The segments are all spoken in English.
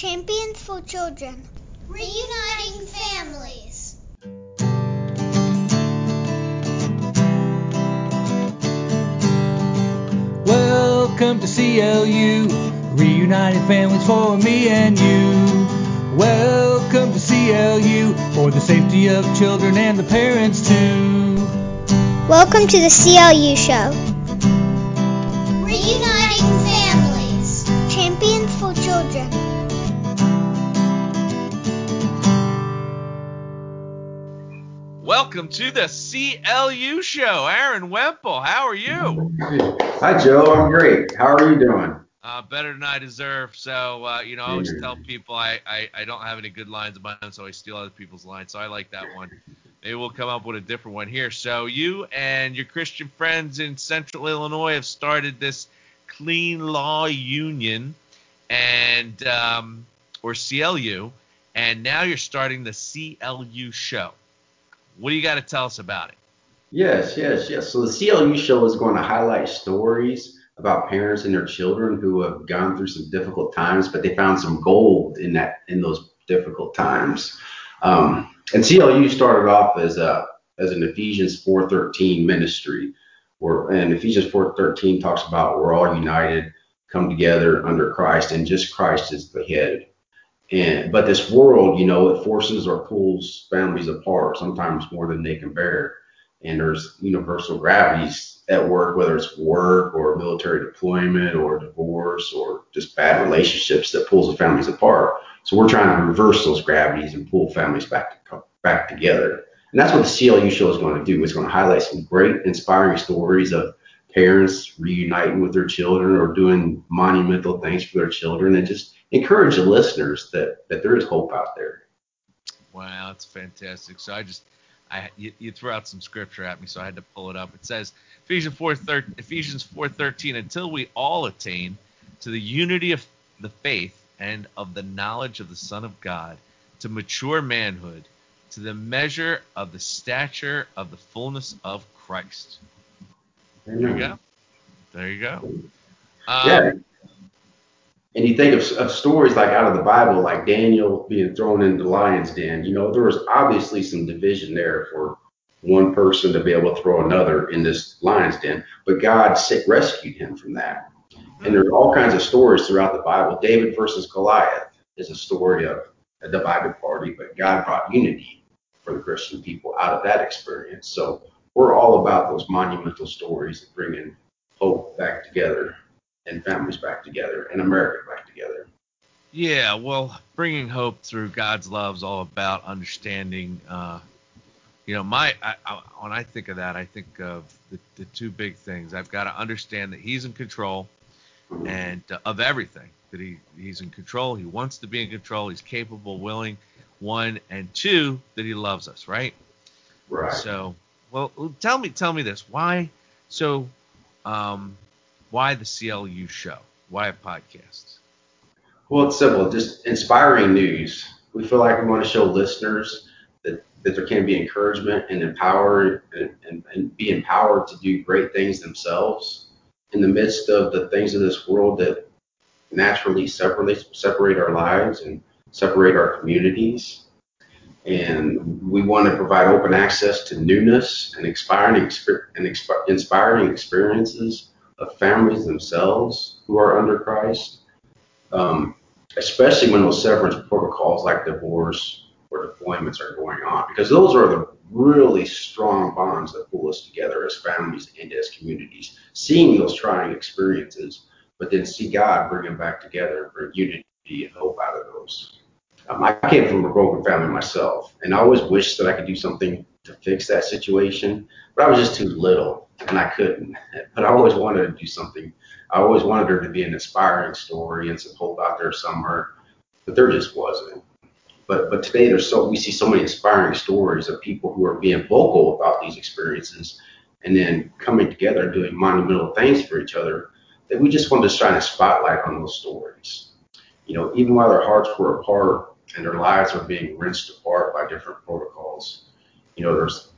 Champions for Children. Reuniting families. Welcome to CLU, reuniting families for me and you. Welcome to CLU, for the safety of children and the parents too. Welcome to the CLU show. Reuniting Welcome to the CLU show. Aaron Wemple, how are you? Hi, Joe. I'm great. How are you doing? Uh, better than I deserve. So, uh, you know, I always tell people I, I, I don't have any good lines of my own, so I steal other people's lines. So I like that one. Maybe we'll come up with a different one here. So you and your Christian friends in Central Illinois have started this Clean Law Union, and um, or CLU, and now you're starting the CLU show. What do you got to tell us about it? Yes, yes, yes. So the CLU show is going to highlight stories about parents and their children who have gone through some difficult times, but they found some gold in that in those difficult times. Um, and CLU started off as a as an Ephesians 4:13 ministry, where and Ephesians 4:13 talks about we're all united, come together under Christ, and just Christ is the head. And but this world, you know, it forces or pulls families apart, sometimes more than they can bear. And there's universal gravities at work, whether it's work or military deployment or divorce or just bad relationships that pulls the families apart. So we're trying to reverse those gravities and pull families back to, back together. And that's what the CLU show is going to do. It's going to highlight some great, inspiring stories of parents reuniting with their children or doing monumental things for their children and just encourage the listeners that that there is hope out there. Wow, that's fantastic. So I just I you, you threw out some scripture at me, so I had to pull it up. It says Ephesians 4 Ephesians 4:13 until we all attain to the unity of the faith and of the knowledge of the Son of God, to mature manhood, to the measure of the stature of the fullness of Christ. There you go. There you go. Um, yeah. And you think of, of stories like out of the Bible, like Daniel being thrown into the lion's den. You know, there was obviously some division there for one person to be able to throw another in this lion's den, but God rescued him from that. And there's all kinds of stories throughout the Bible. David versus Goliath is a story of a divided party, but God brought unity for the Christian people out of that experience. So we're all about those monumental stories of bringing hope back together and families back together and America back together. Yeah, well, bringing hope through God's love is all about understanding. Uh, you know, my I, I, when I think of that, I think of the, the two big things. I've got to understand that He's in control and uh, of everything. That He He's in control. He wants to be in control. He's capable, willing. One and two, that He loves us. Right. Right. So, well, tell me, tell me this. Why? So, um, why the CLU show? Why a podcast? Well, it's simple. Just inspiring news. We feel like we want to show listeners that, that there can be encouragement and empower and, and, and be empowered to do great things themselves in the midst of the things of this world that naturally separate separate our lives and separate our communities. And we want to provide open access to newness and inspiring and inspiring experiences of families themselves who are under Christ, um, especially when those severance protocols like divorce or deployments are going on, because those are the really strong bonds that pull us together as families and as communities. Seeing those trying experiences, but then see God bring them back together and bring unity and hope out of those. Um, I came from a broken family myself, and I always wished that I could do something to fix that situation, but I was just too little and I couldn't. But I always wanted to do something. I always wanted there to be an inspiring story and some hope out there somewhere, but there just wasn't. But but today there's so we see so many inspiring stories of people who are being vocal about these experiences and then coming together and doing monumental things for each other that we just wanted to shine a spotlight on those stories. You know, even while their hearts were apart and their lives are being wrenched apart by different protocols, you know, there's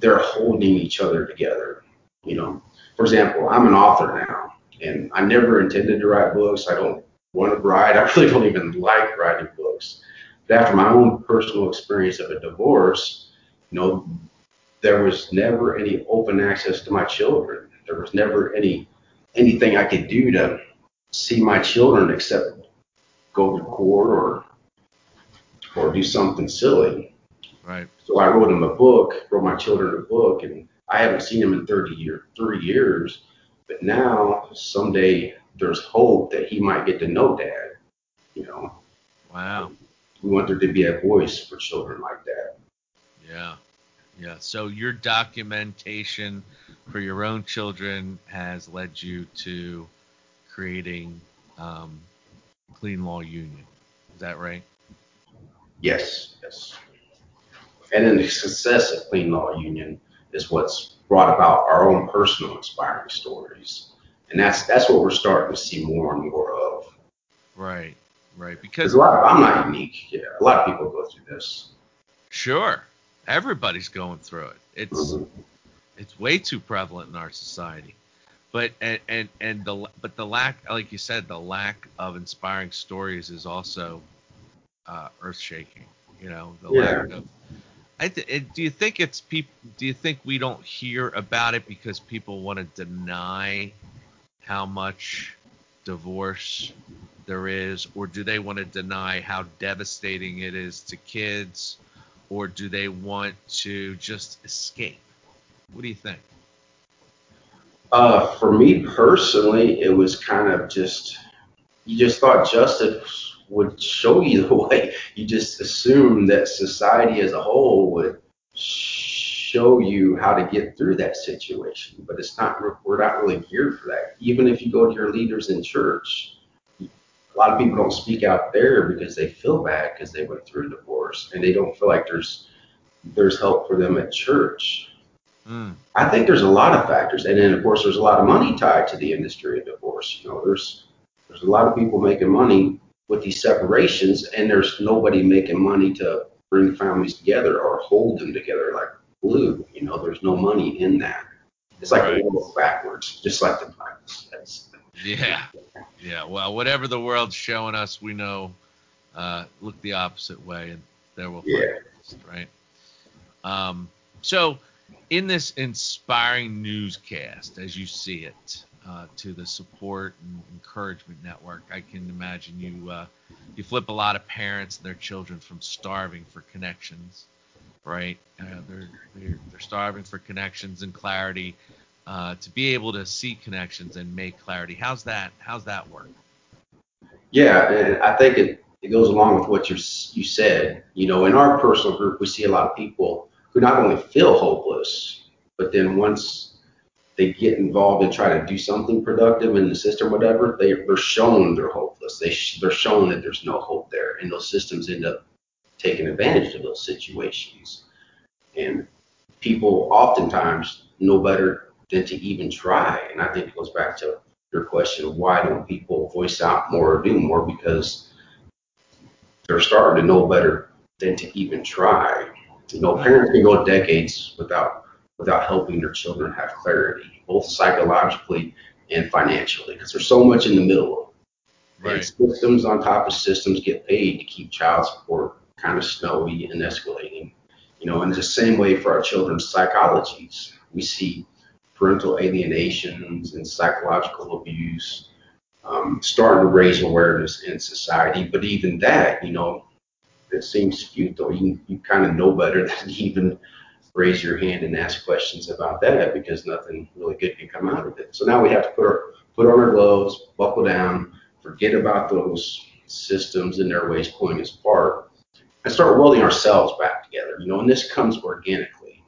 they're holding each other together. You know, for example, I'm an author now, and I never intended to write books. I don't want to write. I really don't even like writing books. But after my own personal experience of a divorce, you know, there was never any open access to my children. There was never any anything I could do to see my children except go to court or or do something silly. Right. So I wrote him a book, wrote my children a book, and I haven't seen him in 30 year, three years. But now, someday, there's hope that he might get to know dad. You know, Wow. we want there to be a voice for children like that. Yeah. Yeah. So your documentation for your own children has led you to creating um, Clean Law Union. Is that right? Yes, yes. And then the success of Clean Law Union is what's brought about our own personal inspiring stories. And that's that's what we're starting to see more and more of. Right. Right. Because a lot of, I'm not unique. Yeah, a lot of people go through this. sure, everybody's going through it. It's Mhm. it's way too prevalent in our society. But and and, and the but the lack, like you said, the lack of inspiring stories is also uh, earth shaking. You know, the Yeah. lack of. Th- do you think it's people? Do you think we don't hear about it because people want to deny how much divorce there is, or do they want to deny how devastating it is to kids, or do they want to just escape? What do you think? Uh, for me personally, it was kind of just you just thought justice would show you the way. You just assume that society as a whole would show you how to get through that situation. But it's not. We're not really geared for that. Even if you go to your leaders in church, a lot of people don't speak out there because they feel bad because they went through a divorce and they don't feel like there's there's help for them at church. Mm, I think there's a lot of factors, and then of course there's a lot of money tied to the industry of divorce. You know, there's there's a lot of people making money with these separations, and there's nobody making money to bring families together or hold them together like glue. You know, there's no money in that. It's like Right. backwards, just like the Bible says. yeah, yeah. Well, whatever the world's showing us, we know. Uh, look the opposite way, and there we'll find Yeah. Right? Um, so, in this inspiring newscast, as you see it, uh, to the support and encouragement network, I can imagine you uh, you flip a lot of parents and their children from starving for connections, right? Uh, they're, they're they're starving for connections and clarity. Uh, to be able to see connections and make clarity, how's that? How's that work? Yeah, I think it, it goes along with what you you said. You know, in our personal group, we see a lot of people who not only feel hopeless, but then once they get involved and try to do something productive in the system, whatever, they, they're shown they're hopeless. They sh- they're shown that there's no hope there, and those systems end up taking advantage of those situations. And people oftentimes know better than to even try. And I think it goes back to your question why don't people voice out more or do more because they're starting to know better than to even try you know parents can go decades without without helping their children have clarity both psychologically and financially because there's so much in the middle and systems on top of systems get paid to keep child support kind of snowy and escalating you know in the same way for our children's psychologies we see parental alienations and psychological abuse um, starting to raise awareness in society. But even that, you know, it seems futile. You, you kind of know better than even raise your hand and ask questions about that because nothing really good can come out of it. So now we have to put our put on our gloves, buckle down, forget about those systems and their ways pulling us apart, and start welding ourselves back together. You know, and this comes organically.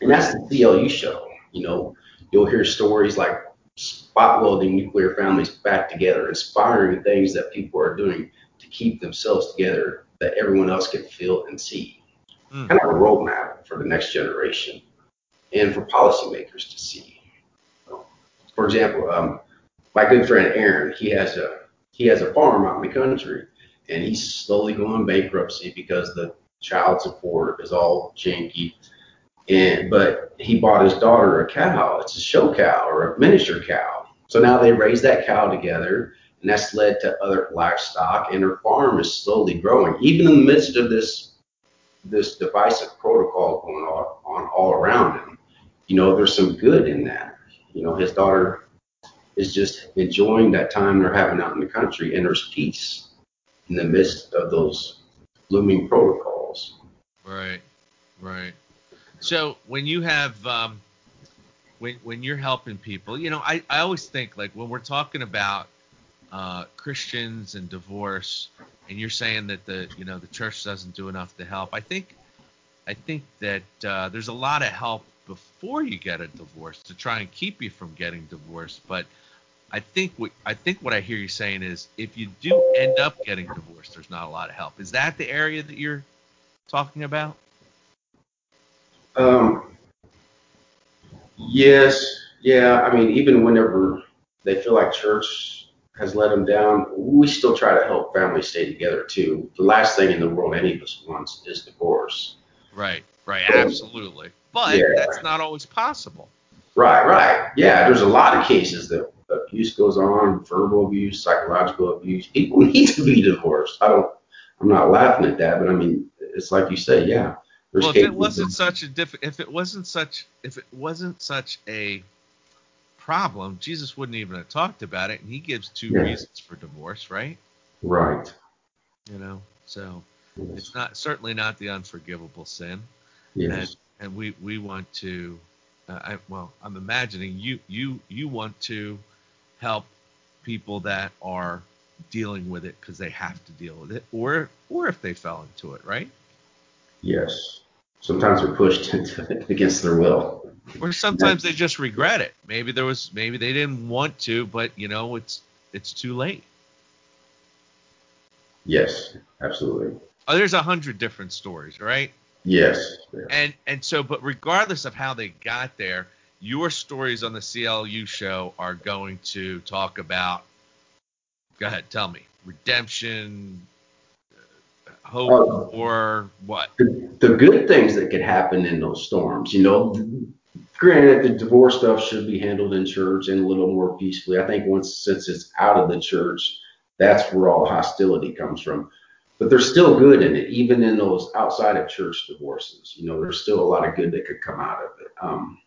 And that's the CLU show. You know, you'll hear stories like spot welding nuclear families back together, inspiring things that people are doing to keep themselves together that everyone else can feel and see. Mm. Kind of a roadmap for the next generation and for policymakers to see. For example, um, my good friend Aaron, he has a he has a farm out in the country, and he's slowly going bankruptcy because the child support is all janky and but he bought his daughter a cow. It's a show cow or a miniature cow. So now they raise that cow together, and that's led to other livestock, and her farm is slowly growing, even in the midst of this this divisive protocol going on, on all around him. You know, there's some good in that. You know, his daughter is just enjoying that time they're having out in the country, and there's peace in the midst of those looming protocols. Right, right. So when you have um, when when you're helping people, you know, I, I always think like when we're talking about uh, Christians and divorce, and you're saying that the you know the church doesn't do enough to help. I think I think that uh, there's a lot of help before you get a divorce to try and keep you from getting divorced. But I think what I think what I hear you saying is if you do end up getting divorced, there's not a lot of help. Is that the area that you're talking about? Um, yes, yeah. I mean, even whenever they feel like church has let them down, we still try to help families stay together too. The last thing in the world any of us wants is divorce. Right, right, absolutely. But Yeah. that's not always possible. Right, right. Yeah, there's a lot of cases that abuse goes on, verbal abuse, psychological abuse. People need to be divorced. I don't. I'm not laughing at that, but I mean, it's like you say, yeah. Well, if it wasn't such a diff- if it wasn't such if it wasn't such a problem, Jesus wouldn't even have talked about it, and he gives two Yeah. reasons for divorce, right? right. You know, so it's not certainly not the unforgivable sin, Yes. and we we want to. Uh, I, well, I'm imagining you you you want to help people that are dealing with it because they have to deal with it, or or if they fell into it, right? Yes. Sometimes they're pushed into against their will. Or sometimes they just regret it. Maybe there was maybe they didn't want to, but you know it's it's too late. Yes, absolutely. Oh, there's a hundred different stories, right? Yes. Yeah. And and so, but regardless of how they got there, your stories on the CLU show are going to talk about. Go ahead, tell me redemption, uh, hope, Oh. or what? The, the good things that could happen in those storms, you know, granted the divorce stuff should be handled in church and a little more peacefully. I think once since it's out of the church, that's where all the hostility comes from. But there's still good in it, even in those outside of church divorces. You know, there's still a lot of good that could come out of it. Um,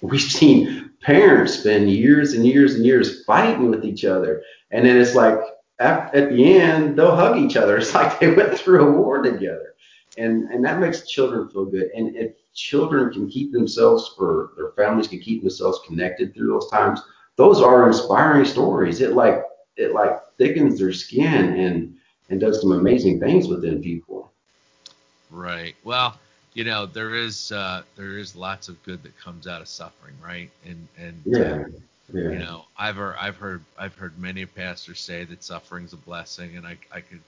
we've seen parents spend years and years and years fighting with each other, and then it's like at, at the end they'll hug each other. It's like they went through a war together, and and that makes children feel good. And if children can keep themselves or their families can keep themselves connected through those times, those are inspiring stories. It like it like thickens their skin and and does some amazing things within people. Right. Well, you know there is uh, there is lots of good that comes out of suffering, right? And and uh, Yeah, yeah. you know I've heard I've heard I've heard many pastors say that suffering's a blessing, and I I could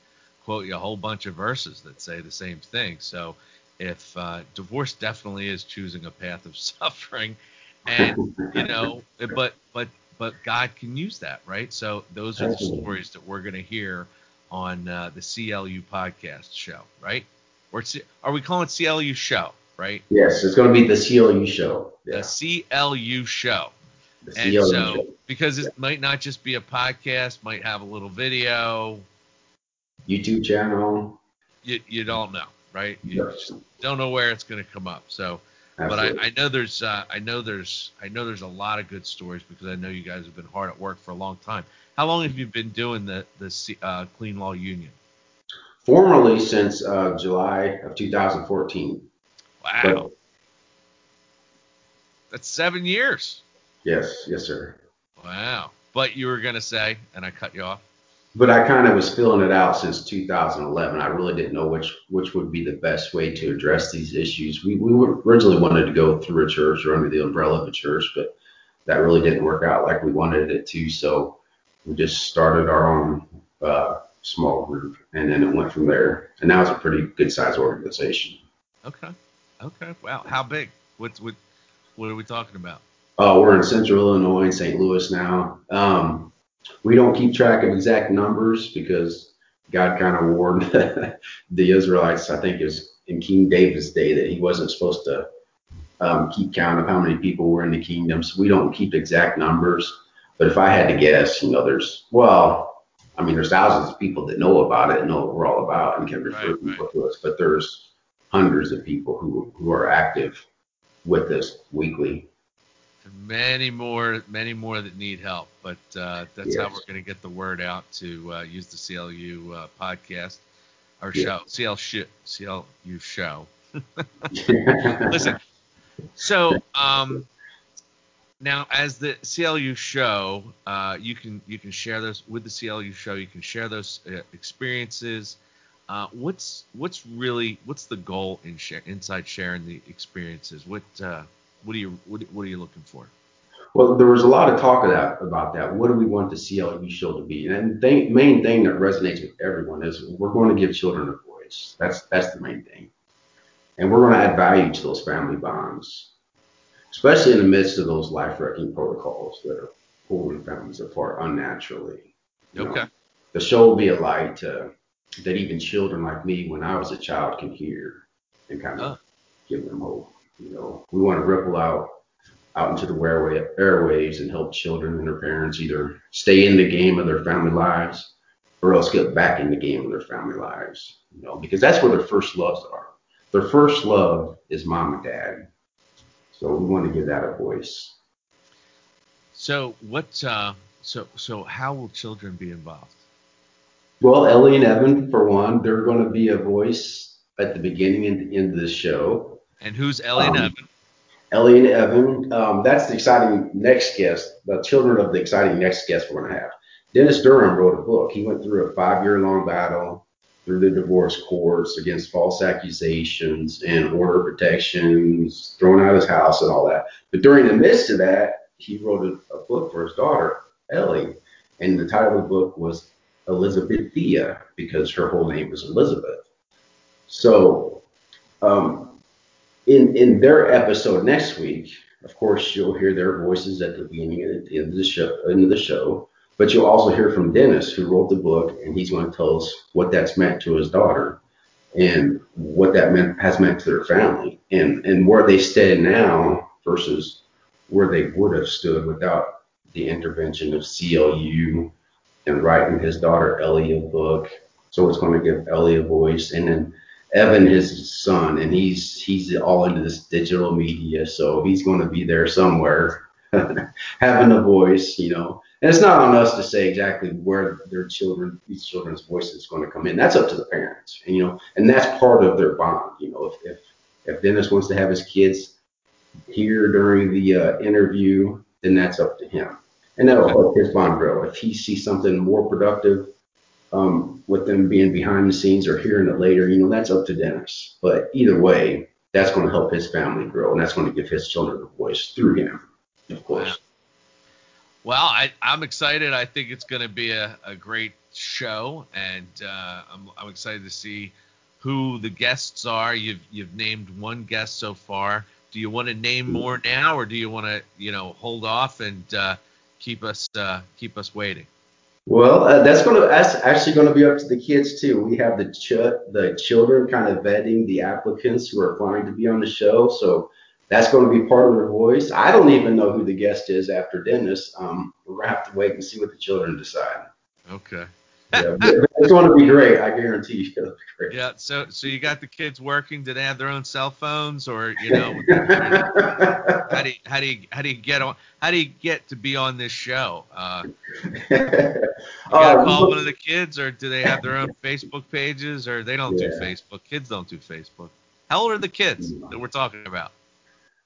quote you a whole bunch of verses that say the same thing. So if uh, divorce definitely is choosing a path of suffering, and you know, but but but God can use that, right? So those are the stories that we're going to hear on uh, the CLU podcast show, right? Or are we calling it CLU show, right? Yes, it's going to be the CLU show. Yeah, The CLU show. the And so, show. because it might not just be a podcast, might have a little video, YouTube channel. you, you don't know, right? You Yes, just don't know where it's going to come up. So, but I. I know there's uh, I know there's I know there's a lot of good stories because I know you guys have been hard at work for a long time. How long have you been doing the the uh, Clean Law Union? Formerly since uh, July of 2014. Wow, But that's seven years. yes, yes, sir. Wow. But you were gonna say, and I cut you off. But I kind of was filling it out since 2011. I really didn't know which which would be the best way to address these issues. We we originally wanted to go through a church or under the umbrella of a church, but that really didn't work out like we wanted it to. So we just started our own uh, small group, and then it went from there. And now it's a pretty good sized organization. Okay. Okay. Wow. How big? What's what? What are we talking about? Uh, we're in Central Illinois, in St. Louis now. Um, we don't keep track of exact numbers because God kind of warned the Israelites, I think it was in King David's day, that he wasn't supposed to um, keep count of how many people were in the kingdom. So we don't keep exact numbers. But if I had to guess, you know, there's, well, I mean, there's thousands of people that know about it and know what we're all about and can refer Right, people to us, but there's hundreds of people who who are active with us weekly. Many more, many more that need help. But uh, that's how we're going to get the word out to uh, use the CLU uh, podcast or Yeah. show, CL sh- CLU show. Listen, so um, now as the CLU show, uh, you can you can share those with the CLU show. You can share those uh, experiences. Uh, what's what's really what's the goal in share, inside sharing the experiences? What uh, what are you what, what are you looking for? Well, there was a lot of talk of that, about that. What do we want the CLU show to be? And the main thing that resonates with everyone is we're going to give children a voice. That's that's the main thing. And we're going to add value to those family bonds, especially in the midst of those life-wrecking protocols that are pulling families apart unnaturally. You know, Okay. the show will be a light to, that even children like me, when I was a child, can hear and kind of Oh. give them hope. You know, we want to ripple out out into the airway, airwaves and help children and their parents either stay in the game of their family lives or else get back in the game of their family lives. You know, because that's where their first loves are. Their first love is mom and dad. So we want to give that a voice. So what? Uh, so so how will children be involved? Well, Ellie and Evan, for one, they're going to be a voice at the beginning and the end of the show. And who's Ellie and Um, Evan? Ellie and Evan, um, that's the exciting next guest, the children of the exciting next guest we're going to have. Dennis Durham wrote a book. He went through a five year long battle through the divorce courts against false accusations and order protections, throwing out of his house and all that. But during the midst of that, he wrote a, a book for his daughter, Ellie. And the title of the book was Elizabethia because her whole name was Elizabeth. So, um, in in their episode next week, of course, you'll hear their voices at the beginning and at the end of the show. End of the show, but you'll also hear from Dennis, who wrote the book, and he's going to tell us what that's meant to his daughter and what that meant has meant to their family, and and where they stand now versus where they would have stood without the intervention of CLU and writing his daughter Ellie a book. So it's going to give Ellie a voice, and then Evan, his son, and he's he's all into this digital media, so he's going to be there somewhere, having a voice, you know. And it's not on us to say exactly where their children, these children's voice is going to come in. That's up to the parents, and you know, and that's part of their bond. You know, if if, if Dennis wants to have his kids here during the uh, interview, then that's up to him, and that'll help his bond grow. If he sees something more productive um, with them being behind the scenes or hearing it later, you know, that's up to Dennis. But either way, that's going to help his family grow, and that's going to give his children a voice through him, of course. Well, I, I'm excited. I think it's going to be a, a great show, and uh, I'm, I'm excited to see who the guests are. You've you've named one guest so far. Do you want to name more now, or do you want to you know hold off and uh, keep us uh, keep us waiting? Well, uh, that's to that's actually going to be up to the kids too. We have the ch- the children kind of vetting the applicants who are applying to be on the show, so that's going to be part of their voice. I don't even know who the guest is after Dennis. Um, we're gonna have to wait and see what the children decide. Okay. Yeah, but it's going to be great. I guarantee you, it'll be great. Yeah. So so you got the kids working? Do they have their own cell phones, or you know? how do you, how do you how do you get on? How do you get to be on this show? Uh, You gotta Uh, call one of the kids, or do they have their own Facebook pages, or they don't do Facebook? Kids don't do Facebook. How old are the kids that we're talking about?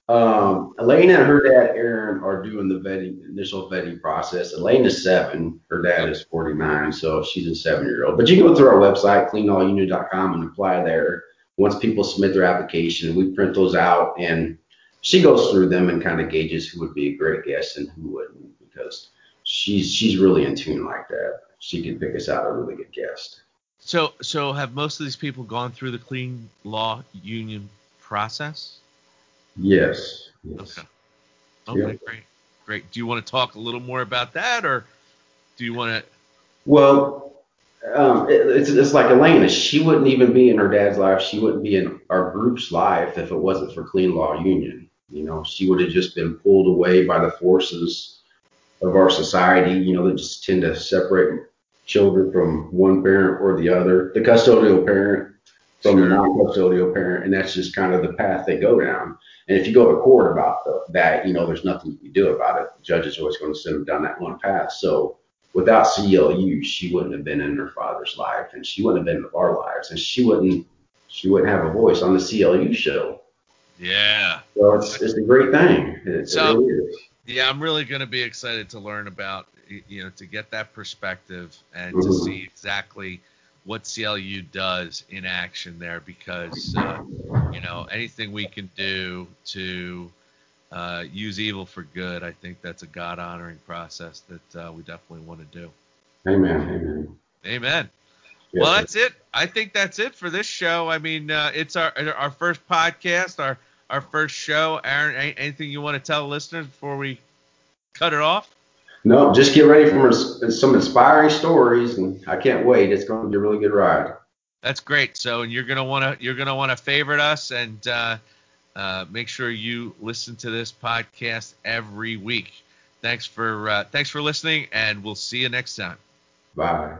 Um, Elena and her dad Aaron are doing the vetting, initial vetting process. Elena's seven, her dad is 49, so she's a seven-year-old. But you can go through our website, cleanlawunion.com, and apply there. Once people submit their application, we print those out, and she goes through them and kind of gauges who would be a great guest and who wouldn't, because she's she's really in tune like that. She can pick us out a really good guest. So so have most of these people gone through the Clean Law Union process? Yes. yes. Okay. Okay, Yeah. great, great. Do you want to talk a little more about that, or do you want to? Well, um, it, it's, it's like Elena. She wouldn't even be in her dad's life. She wouldn't be in our group's life if it wasn't for Clean Law Union. You know, she would have just been pulled away by the forces of our society. You know, that just tend to separate children from one parent or the other, the custodial parent from Sure. the non-custodial parent, and that's just kind of the path they go down. And if you go to court about the, that, you know, there's nothing you can do about it. The judge is always going to send them down that one path. So without CLU, she wouldn't have been in her father's life, and she wouldn't have been in our lives, and she wouldn't she wouldn't have a voice on the CLU show. Yeah. So it's it's a great thing. It, So- really. Yeah, I'm really going to be excited to learn about, you know, to get that perspective and to Mhm. see exactly what CLU does in action there because, uh, you know, anything we can do to uh, use evil for good, I think that's a God honoring process that uh, we definitely want to do. Amen. Amen. Amen. Yes, well, that's it. I think that's it for this show. I mean, uh, it's our our first podcast, our our first show. Aaron, anything you want to tell listeners before we cut it off? No, just get ready for some inspiring stories, and I can't wait. It's going to be a really good ride. That's great. So you're gonna wanna you're gonna wanna favorite us and uh, uh, make sure you listen to this podcast every week. Thanks for uh, thanks for listening, and we'll see you next time. Bye.